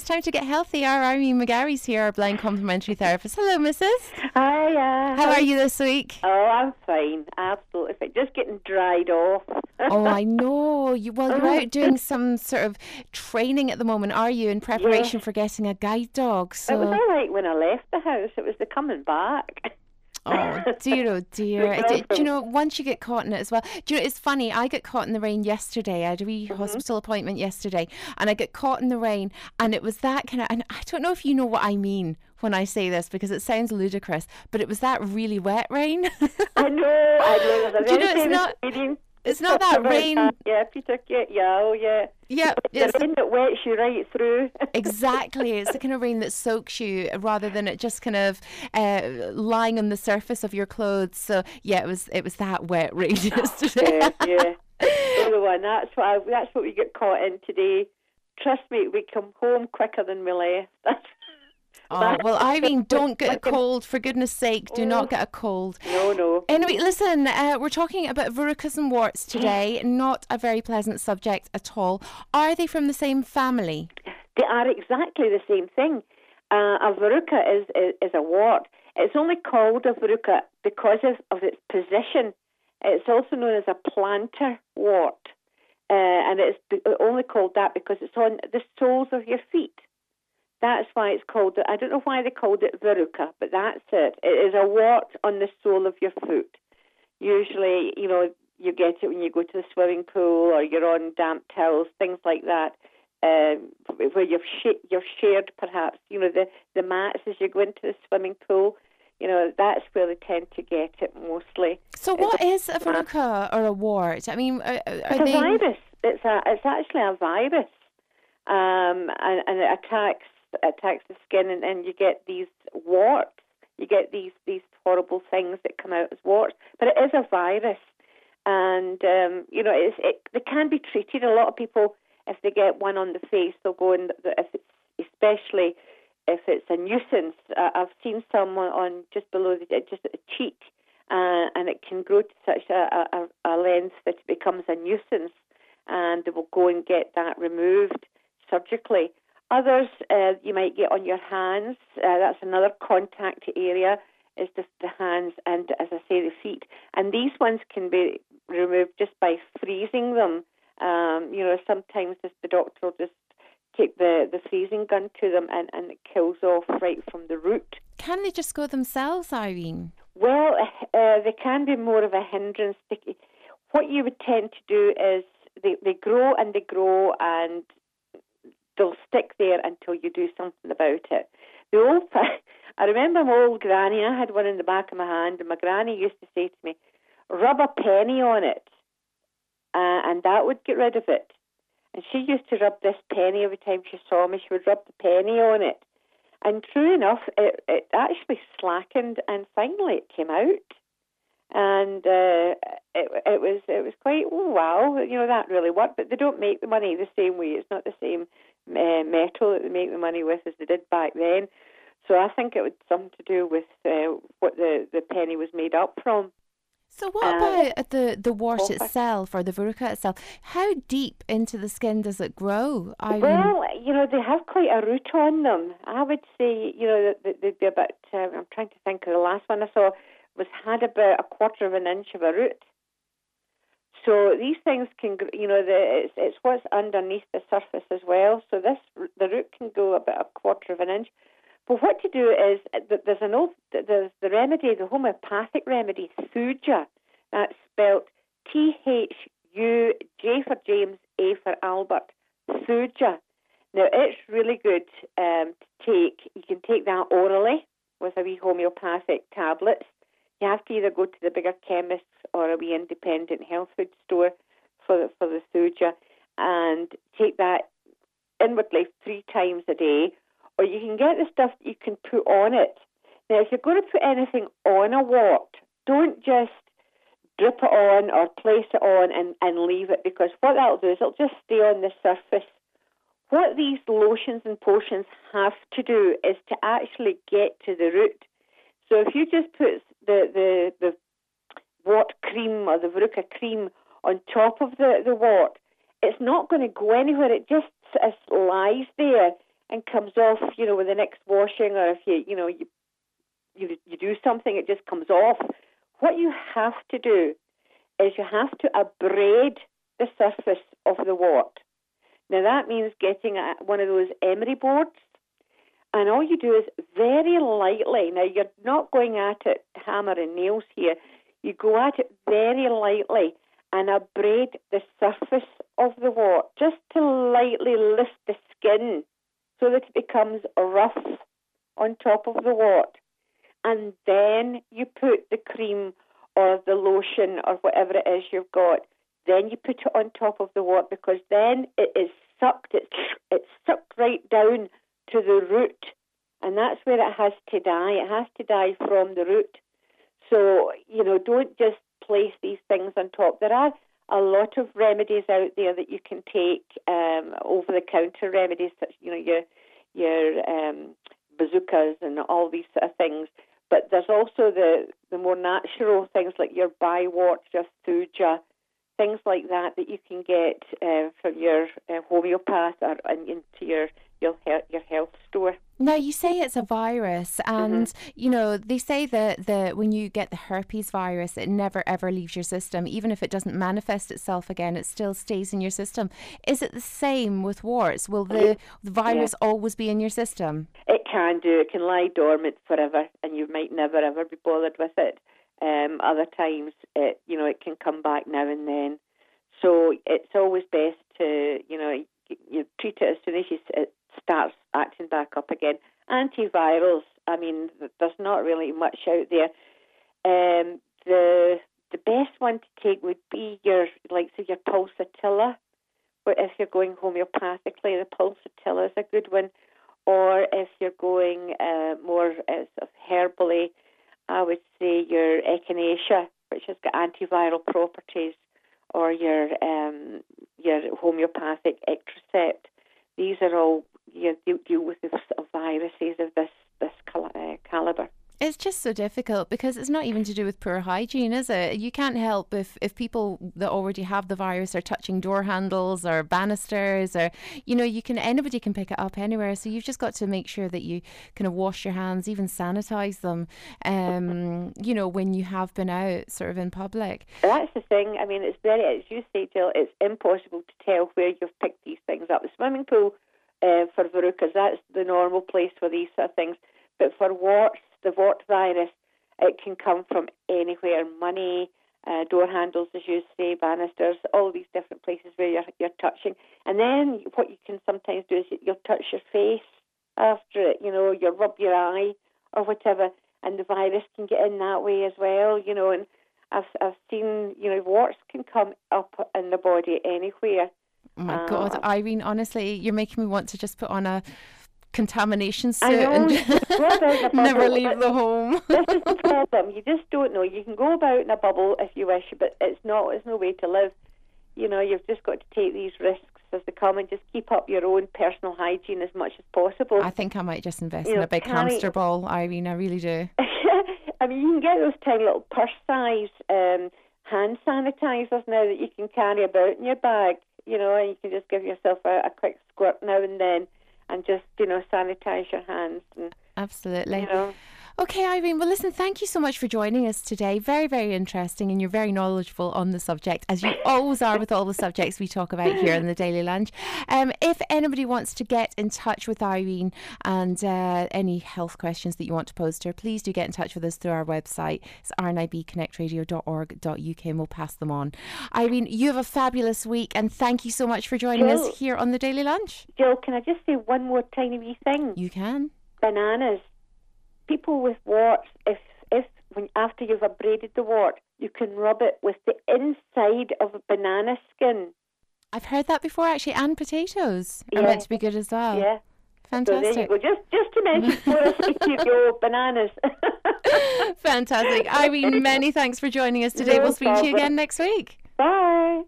it's time to get healthy. Our Army McGarry's here, our blind complementary therapist. Hello, Mrs. Hi. How are you this week? Oh, I'm fine. Absolutely fine. Just getting dried off. oh, I know. You well, you're out doing some sort of training at the moment, are you, in preparation Yes. for getting a guide dog? So, It was all right when I left the house. It was the coming back. oh dear, oh dear. Do, do you know? Once you get caught in it as well. Do you know? It's funny. I got caught in the rain yesterday. I had a wee Mm-hmm. hospital appointment yesterday, and I got caught in the rain, and it was that kind of. And I don't know if you know what I mean when I say this because it sounds ludicrous, but it was that really wet rain. I know. I know. Do you know, it's not- comedian it's not that rain- that. Yeah, Peter. Yeah, yeah, oh yeah. yeah, The it's rain that wets you right through. Exactly. It's the kind of rain that soaks you rather than it just kind of uh, lying on the surface of your clothes. So yeah, it was it was that wet rain yesterday. yeah, yeah. So the one. That's what. I, that's what we get caught in today. Trust me, we come home quicker than we left. That's, Oh, well, Irene, don't get a cold. For goodness sake, do not get a cold. no, no. Anyway, listen, uh, we're talking about verrucas and warts today. Not a very pleasant subject at all. Are they from the same family? They are exactly the same thing. Uh, a verruca is, is is a wart. It's only called a verruca because of, of its position. It's also known as a plantar wart, uh, and it's only called that because it's on the soles of your feet. That's why it's called. I don't know why they called it verruca, but that's it. It is a wart on the sole of your foot. Usually, you know, you get it when you go to the swimming pool or you're on damp towels, things like that um, where you've sh- you've shared perhaps you know the the mats as you go into the swimming pool. You know that's where they tend to get it mostly. So, what is a verruca or a wart? I mean, are, are It's a they? virus. It's a it's actually a virus, um, and, and it attacks attacks the skin, and, and you get these warts. You get these these horrible things that come out as warts, but it is a virus, and um, you know it's, it they can be treated. A lot of people, if they get one on the face, they'll go. The, if it's especially if it's a nuisance. Uh, I've seen someone on, just below the just the cheek, uh, and it can grow to such a, a, a length that it becomes a nuisance, and they will go and get that removed surgically. Others uh, you might get on your hands. Uh, that's another contact area. Is the, the hands and, as I say, the feet. And these ones can be removed just by freezing them. Um, you know, sometimes just the doctor will just take the, the freezing gun to them and, and it kills off right from the root. Can they just go themselves, Irene? Well, uh, they can be more of a hindrance. What you would tend to do is they, they grow and they grow and they'll stick there until you do something about it. The old, I remember my old granny. I had one in the back of my hand, and my granny used to say to me, "Rub a penny on it, uh, and that would get rid of it." And she used to rub this penny every time she saw me. She would rub the penny on it, and true enough, it, it actually slackened, and finally it came out. And uh, it, it was it was quite oh wow you know that really worked but they don't make the money the same way it's not the same uh, metal that they make the money with as they did back then so I think it was something to do with uh, what the, the penny was made up from So, what Uh, about the the wart copper. itself or the verruca itself? How deep into the skin does it grow? Irene? Well, you know, they have quite a root on them. I would say, you know, that- that they'd be about, um, I'm trying to think of the last one I saw, was had about a quarter of an inch of a root. So these things can, you know, the, it's, it's what's underneath the surface as well. So this, the root can go about a quarter of an inch. But what to do is, uh, there's an old, there's the remedy, the homeopathic remedy, Thuja. That's spelt T H U J for James, A for Albert. Thuja. Now it's really good um, to take. You can take that orally with a wee homeopathic tablets. You have to either go to the bigger chemist or a wee independent health food store for the, for the Thuja and take that inwardly three times a day. Or you can get the stuff that you can put on it. Now, if you're going to put anything on a wart, don't just drip it on or place it on and, and leave it because what that'll do is it'll just stay on the surface. What these lotions and potions have to do is to actually get to the root. So if you just put the, the, the wart cream or the verruca cream on top of the, the wart, it's not going to go anywhere. It just sort lies there and comes off, you know, with the next washing, or if you, you know, you you you do something, it just comes off. What you have to do is you have to abrade the surface of the wart. Now that means getting one of those emery boards, and all you do is very lightly. Now you're not going at it hammer and nails here. You go at it very lightly and abrade the surface of the wart just to lightly lift the skin so that it becomes rough on top of the wart. And then you put the cream or the lotion or whatever it is you've got. Then you put it on top of the wart because then it is sucked. It's, it's sucked right down to the root. And that's where it has to die. It has to die from the root. So, you know, don't just place these things on top. There are a lot of remedies out there that you can take, um, over the counter remedies, such you know your your um, Bazukas and all these sort of things. But there's also the the more natural things like your Biwort, your Thuja, things like that that you can get uh, from your uh, homeopath or into your your your health store. Now you say it's a virus, and mm-hmm. you know they say that the when you get the herpes virus, it never ever leaves your system, even if it doesn't manifest itself again, it still stays in your system. Is it the same with warts? Will the, the virus yeah. always be in your system? It can do. It can lie dormant forever, and you might never ever be bothered with it. Um, other times, it you know it can come back now and then. So it's always best to you know you treat it as soon as you, it starts acting back up again. Antivirals, I mean, there's not really much out there. Um, the the best one to take would be your like so your pulsatilla. But if you're going homeopathically, the pulsatilla is a good one. Or if you're going uh, more uh, sort of herbally, I would say your echinacea, which has got antiviral properties, or your um, your homeopathic Ectrocept. These are all you deal, deal with the viruses of this this uh, caliber. It's just so difficult because it's not even to do with poor hygiene, is it? You can't help if, if people that already have the virus are touching door handles or banisters or, you know, you can, anybody can pick it up anywhere. So you've just got to make sure that you kind of wash your hands, even sanitize them, um, you know, when you have been out sort of in public. That's the thing. I mean, it's very, as you say, Jill, it's impossible to tell where you've picked these things up. The swimming pool uh, for verrucas. That's the normal place for these sort of things. But for warts, the wart virus, it can come from anywhere. Money, uh, door handles, as you say, banisters, all these different places where you're, you're touching. And then what you can sometimes do is you'll touch your face after it, you know, you'll rub your eye or whatever, and the virus can get in that way as well, you know. And I've, I've seen, you know, warts can come up in the body anywhere. Oh my uh, God, Irene, honestly, you're making me want to just put on a contamination suit and never leave the home. this is the problem. You just don't know. You can go about in a bubble if you wish, but it's not. It's no way to live. You know, you've just got to take these risks as they come and just keep up your own personal hygiene as much as possible. I think I might just invest you in know, a big carry... hamster ball, Irene. I really do. I mean, you can get those tiny little purse size um, hand sanitizers now that you can carry about in your bag you know, and you can just give yourself a, a quick squirt now and then and just, you know, sanitize your hands. And, Absolutely. You know, Okay, Irene. Well, listen, thank you so much for joining us today. Very, very interesting, and you're very knowledgeable on the subject, as you always are with all the subjects we talk about here in the Daily Lunch. Um, if anybody wants to get in touch with Irene and uh, any health questions that you want to pose to her, please do get in touch with us through our website. It's rnibconnectradio.org.uk, and we'll pass them on. Irene, you have a fabulous week, and thank you so much for joining Jill, us here on the Daily Lunch. Jill, can I just say one more tiny wee thing? You can. Bananas people with warts, if if when after you've abraded the wart, you can rub it with the inside of a banana skin. I've heard that before actually, and potatoes are meant to be good as well. Yeah. Fantastic. So there you go. Just, just to mention for us, you bananas. Fantastic. Irene, many thanks for joining us today. No we'll speak problem. to you again next week. Bye.